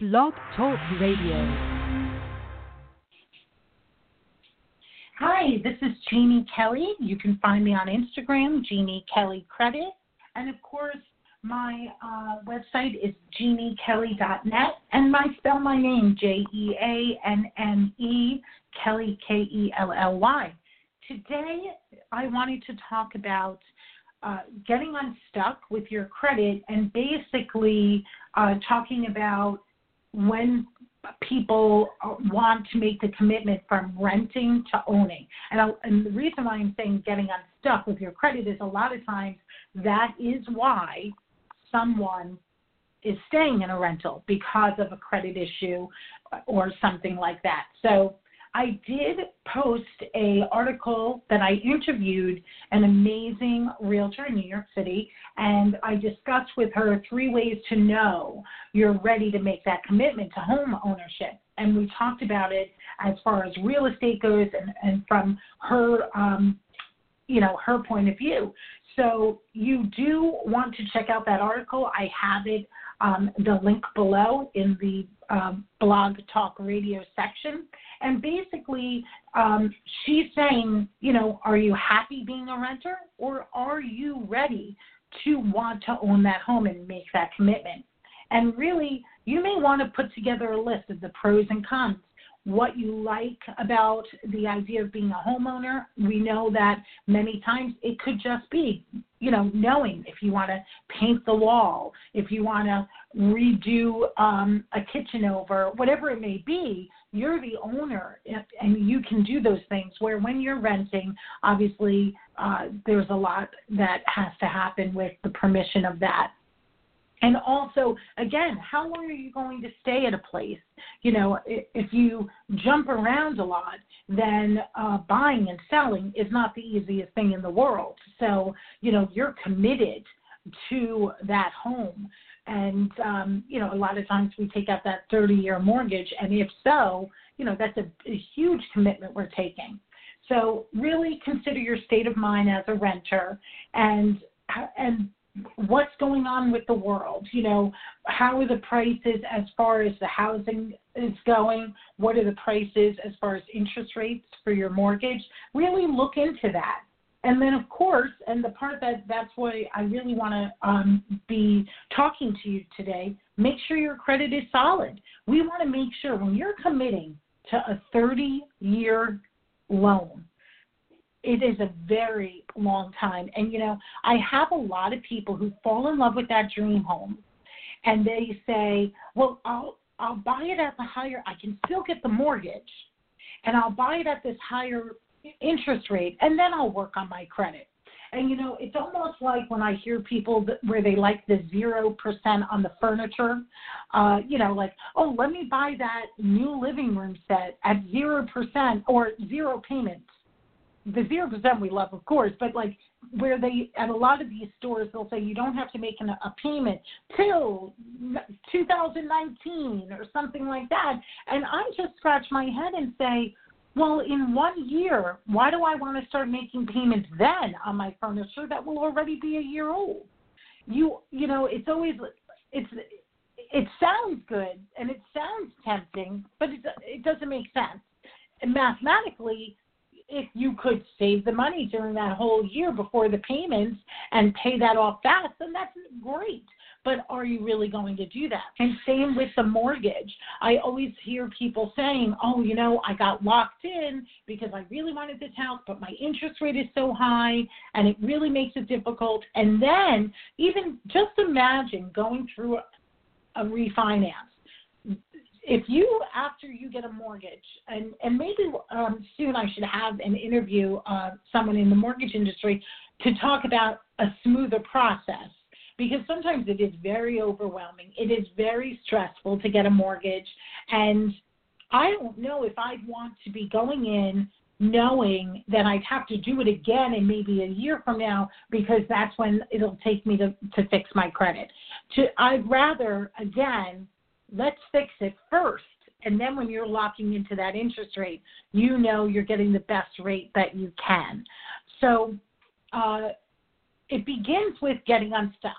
Blog Talk Radio. Hi, this is Jeanne Kelly. You can find me on Instagram, Jeanne Kelly Credit. And of course, my uh, website is jeannekelly.net. And I spell my name, J E A N N E, Kelly, K E L L Y. Today, I wanted to talk about uh, getting unstuck with your credit and basically uh, talking about when people want to make the commitment from renting to owning. And, I, and the reason why I'm saying getting unstuck with your credit is a lot of times that is why someone is staying in a rental because of a credit issue or something like that. So I did post a article that I interviewed an amazing realtor in New York City, and I discussed with her three ways to know you're ready to make that commitment to home ownership. And we talked about it as far as real estate goes, and, and from her, um, you know, her point of view. So you do want to check out that article. I have it um, the link below in the um, blog talk radio section. And basically, um, she's saying, you know, are you happy being a renter or are you ready to want to own that home and make that commitment? And really, you may want to put together a list of the pros and cons what you like about the idea of being a homeowner. We know that many times it could just be, you know, knowing if you want to paint the wall, if you want to redo um, a kitchen over, whatever it may be, you're the owner and you can do those things. Where when you're renting, obviously, uh, there's a lot that has to happen with the permission of that and also, again, how long are you going to stay at a place? You know, if you jump around a lot, then uh, buying and selling is not the easiest thing in the world. So, you know, you're committed to that home. And, um, you know, a lot of times we take out that 30 year mortgage. And if so, you know, that's a, a huge commitment we're taking. So, really consider your state of mind as a renter and and what's going on with the world? You know how are the prices as far as the housing is going? What are the prices as far as interest rates for your mortgage? Really look into that. And then of course and the part that that's why i really want to um, be talking to you today make sure your credit is solid. We want to make sure when you're committing to a 30 year loan it is a very long time. And you know, I have a lot of people who fall in love with that dream home and they say, Well, I'll I'll buy it at the higher I can still get the mortgage and I'll buy it at this higher interest rate and then I'll work on my credit. And you know, it's almost like when I hear people that, where they like the zero percent on the furniture. Uh, you know, like, oh, let me buy that new living room set at zero percent or zero payments the zero percent we love, of course, but like where they at a lot of these stores they'll say you don't have to make an, a payment till 2019 or something like that, and I just scratch my head and say, well, in one year, why do I want to start making payments then on my furniture that will already be a year old? You you know, it's always it's it sounds good and it sounds tempting, but it it doesn't make sense. And mathematically, if you could save the money during that whole year before the payments and pay that off fast, then that's great. But are you really going to do that? And same with the mortgage. I always hear people saying, oh, you know, I got locked in because I really wanted this house, but my interest rate is so high and it really makes it difficult. And then, even just imagine going through a refinance if you after you get a mortgage and and maybe um, soon I should have an interview uh, someone in the mortgage industry to talk about a smoother process because sometimes it is very overwhelming. It is very stressful to get a mortgage and I don't know if I'd want to be going in knowing that I'd have to do it again in maybe a year from now because that's when it'll take me to, to fix my credit. To I'd rather again let's fix it first. And then when you're locking into that interest rate, you know you're getting the best rate that you can. So uh, it begins with getting unstuck.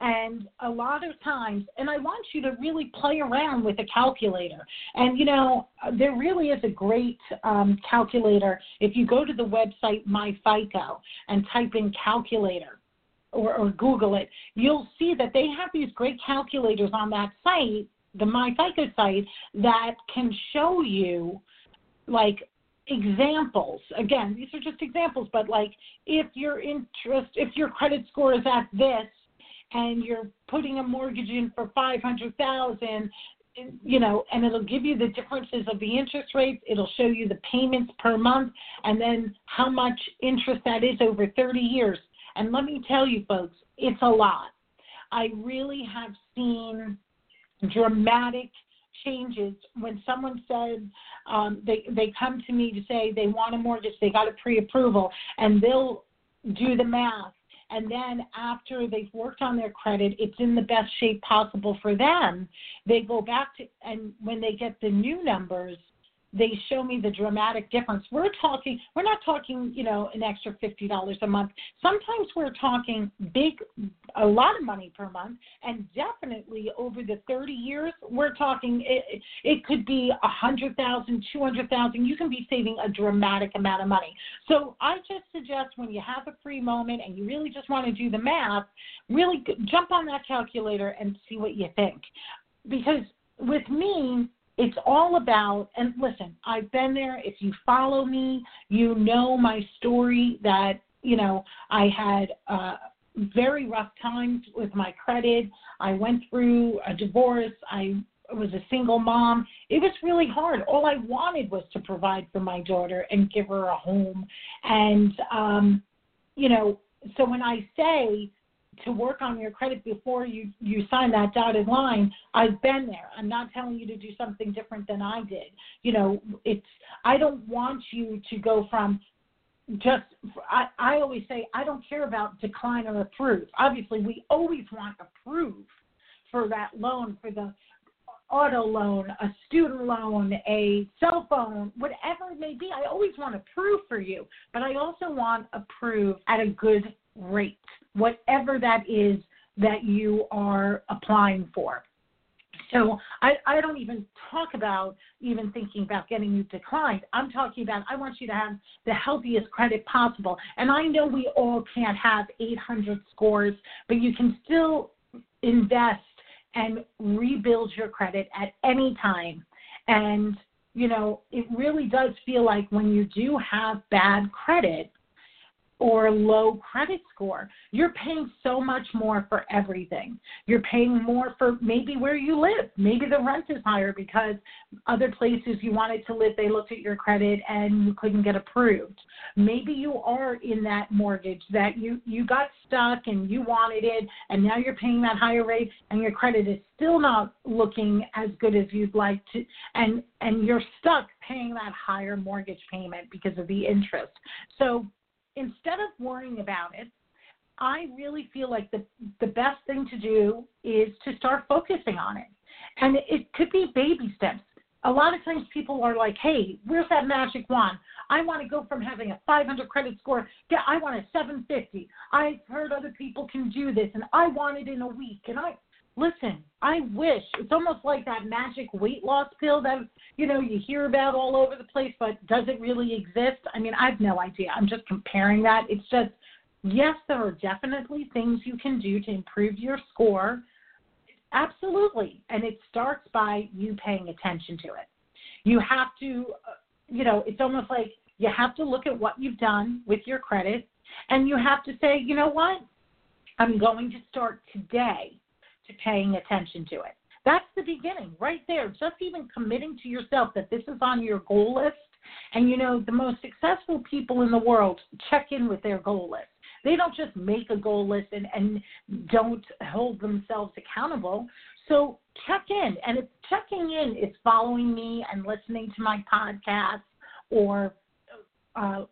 And a lot of times, and I want you to really play around with a calculator. And, you know, there really is a great um, calculator. If you go to the website MyFICO and type in calculator, or, or, Google it, you'll see that they have these great calculators on that site, the MyFICO site, that can show you like examples. Again, these are just examples, but like if your interest, if your credit score is at this, and you're putting a mortgage in for five hundred thousand, you know, and it'll give you the differences of the interest rates. It'll show you the payments per month, and then how much interest that is over 30 years. And let me tell you, folks, it's a lot. I really have seen dramatic changes when someone said um, they they come to me to say they want a mortgage, they got a pre-approval, and they'll do the math. And then after they've worked on their credit, it's in the best shape possible for them. They go back to, and when they get the new numbers, they show me the dramatic difference. We're talking, we're not talking, you know, an extra $50 a month. Sometimes we're talking big, a lot of money per month, and definitely over the 30 years, we're talking, it, it could be a 100,000, 200,000. You can be saving a dramatic amount of money. So I just suggest when you have a free moment and you really just want to do the math, really jump on that calculator and see what you think. Because with me, it's all about and listen i've been there. If you follow me you know my story that you know i had uh very rough times with my credit. I went through a divorce. I was a single mom. It was really hard. All i wanted was to provide for my daughter and give her a home. And um you know so when i say to work on your credit before you you sign that dotted line i've been there. I'm not telling you to do something different than i did. You know it's i don't want you to go from just i i always say i don't care about decline or approve. Obviously we always want approve for that loan for the auto loan a student loan a cell phone whatever it may be. I always want approve for you but i also want approve at a good rate whatever that is that you are applying for. So I, I don't even talk about even thinking about getting you declined. I'm talking about I want you to have the healthiest credit possible. And I know we all can't have 800 scores, but you can still invest and rebuild your credit at any time. And, you know, it really does feel like when you do have bad credit, or low credit score. You're paying so much more for everything. You're paying more for maybe where you live. Maybe the rent is higher because other places you wanted to live, they looked at your credit and you couldn't get approved. Maybe you are in that mortgage that you you got stuck and you wanted it and now you're paying that higher rate and your credit is still not looking as good as you'd like to and and you're stuck paying that higher mortgage payment because of the interest. So instead of worrying about it, I really feel like the the best thing to do is to start focusing on it. And it could be baby steps. A lot of times people are like, "Hey, where's that magic wand? I want to go from having a 500 credit score, yeah, I want a 750. I've heard other people can do this, and I want it in a week." And I listen, I wish it's almost like that magic weight loss pill that you know you hear about all over the place, but does it really exist? I mean, I have no idea. I'm just comparing that. It's just yes, there are definitely things you can do to improve your score. Absolutely, and it starts by you paying attention to it. You have to, uh, you know, it's almost like you have to look at what you've done with your credit, and you have to say, you know what, I'm going to start today to paying attention to it. That's the beginning right there. Just even committing to yourself that this is on your goal list. And you know, the most successful people in the world check in with their goal list. They don't just make a goal list and, and don't hold themselves accountable. So check in. And if checking in is following me and listening to my podcast or uh,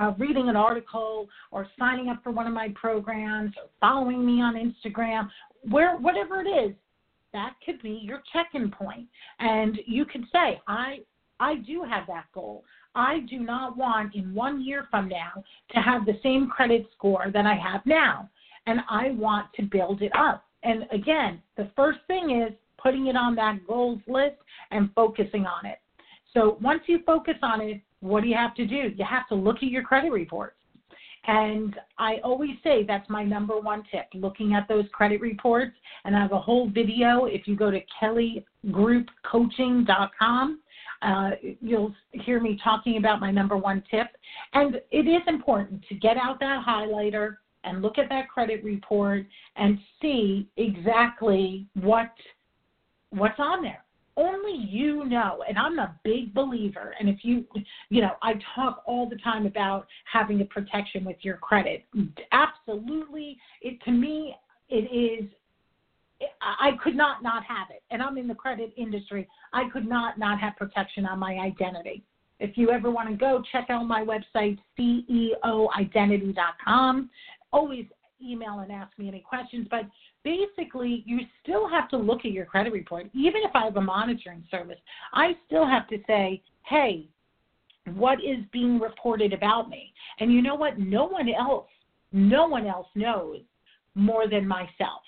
uh, reading an article or signing up for one of my programs or following me on Instagram where whatever it is, that could be your check-in point, and you could say, I I do have that goal. I do not want in one year from now to have the same credit score that I have now. and I want to build it up. And again, the first thing is putting it on that goals list and focusing on it. So once you focus on it, what do you have to do? You have to look at your credit reports. And I always say that's my number one tip looking at those credit reports. And I have a whole video. If you go to kellygroupcoaching.com, uh, you'll hear me talking about my number one tip. And it is important to get out that highlighter and look at that credit report and see exactly what what's on there only you know and i'm a big believer and if you you know i talk all the time about having a protection with your credit absolutely it to me it is I could not not have it, and I'm in the credit industry. I could not not have protection on my identity. If you ever want to go, check out my website, ceoidentity.com. Always email and ask me any questions, but basically you still have to look at your credit report. Even if I have a monitoring service, I still have to say, hey, what is being reported about me? And you know what? No one else, no one else knows more than myself.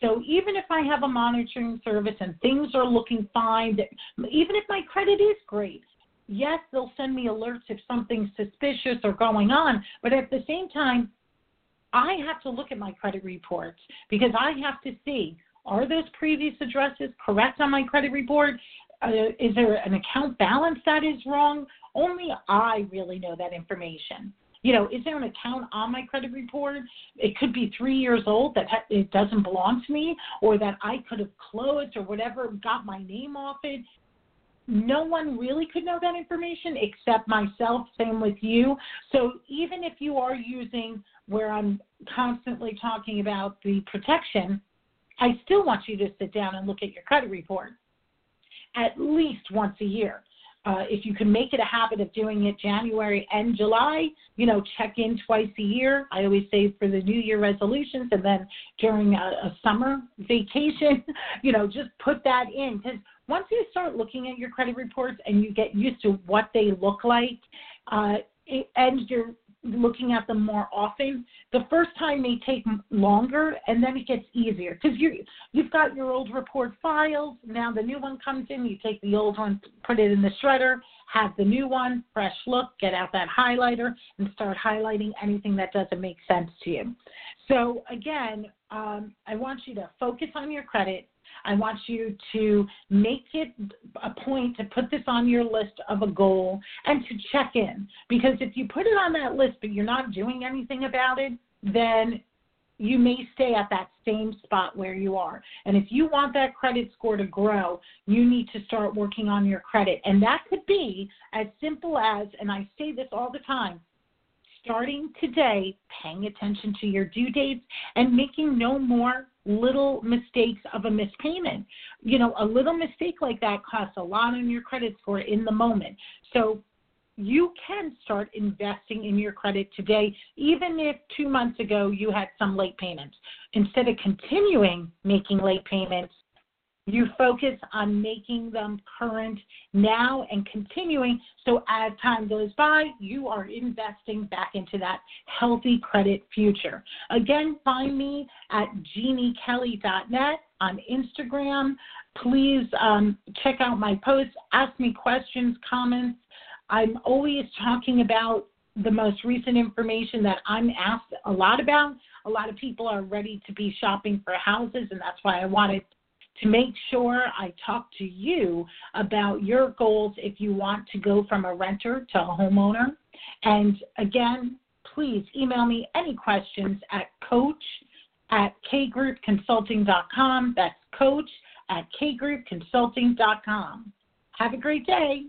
So even if I have a monitoring service and things are looking fine, even if my credit is great, yes, they'll send me alerts if something's suspicious or going on. But at the same time, I have to look at my credit reports because I have to see are those previous addresses correct on my credit report? Uh, is there an account balance that is wrong? Only I really know that information. You know, is there an account on my credit report? It could be three years old that ha- it doesn't belong to me, or that I could have closed or whatever, got my name off it no one really could know that information except myself, same with you. So even if you are using where I'm constantly talking about the protection, I still want you to sit down and look at your credit report at least once a year. Uh, if you can make it a habit of doing it January and July, you know, check in twice a year. I always say for the New Year resolutions, and then during a, a summer vacation, you know, just put that in because once you start looking at your credit reports and you get used to what they look like, uh, and you're looking at them more often, the first time may take longer, and then it gets easier because you you've got your old report files. Now the new one comes in, you take the old one, put it in the shredder, have the new one, fresh look, get out that highlighter, and start highlighting anything that doesn't make sense to you. So again, um, I want you to focus on your credit I want you to make it a point to put this on your list of a goal and to check in. Because if you put it on that list but you're not doing anything about it, then you may stay at that same spot where you are. And if you want that credit score to grow, you need to start working on your credit. And that could be as simple as, and I say this all the time, starting today, paying attention to your due dates and making no more little mistakes of a missed payment. You know, a little mistake like that costs a lot on your credit score in the moment. So you can start investing in your credit today, even if two months ago you had some late payments. Instead of continuing making late payments, you focus on making them current now and continuing so as time goes by, you are investing back into that healthy credit future. Again, find me at jeannekelly.net on Instagram. Please um, check out my posts, ask me questions, comments. I'm always talking about the most recent information that I'm asked a lot about. A lot of people are ready to be shopping for houses, and that's why I wanted to make sure I talk to you about your goals if you want to go from a renter to a homeowner. And again, please email me any questions at coach at kgroupconsulting.com. That's coach at kgroupconsulting.com. Have a great day.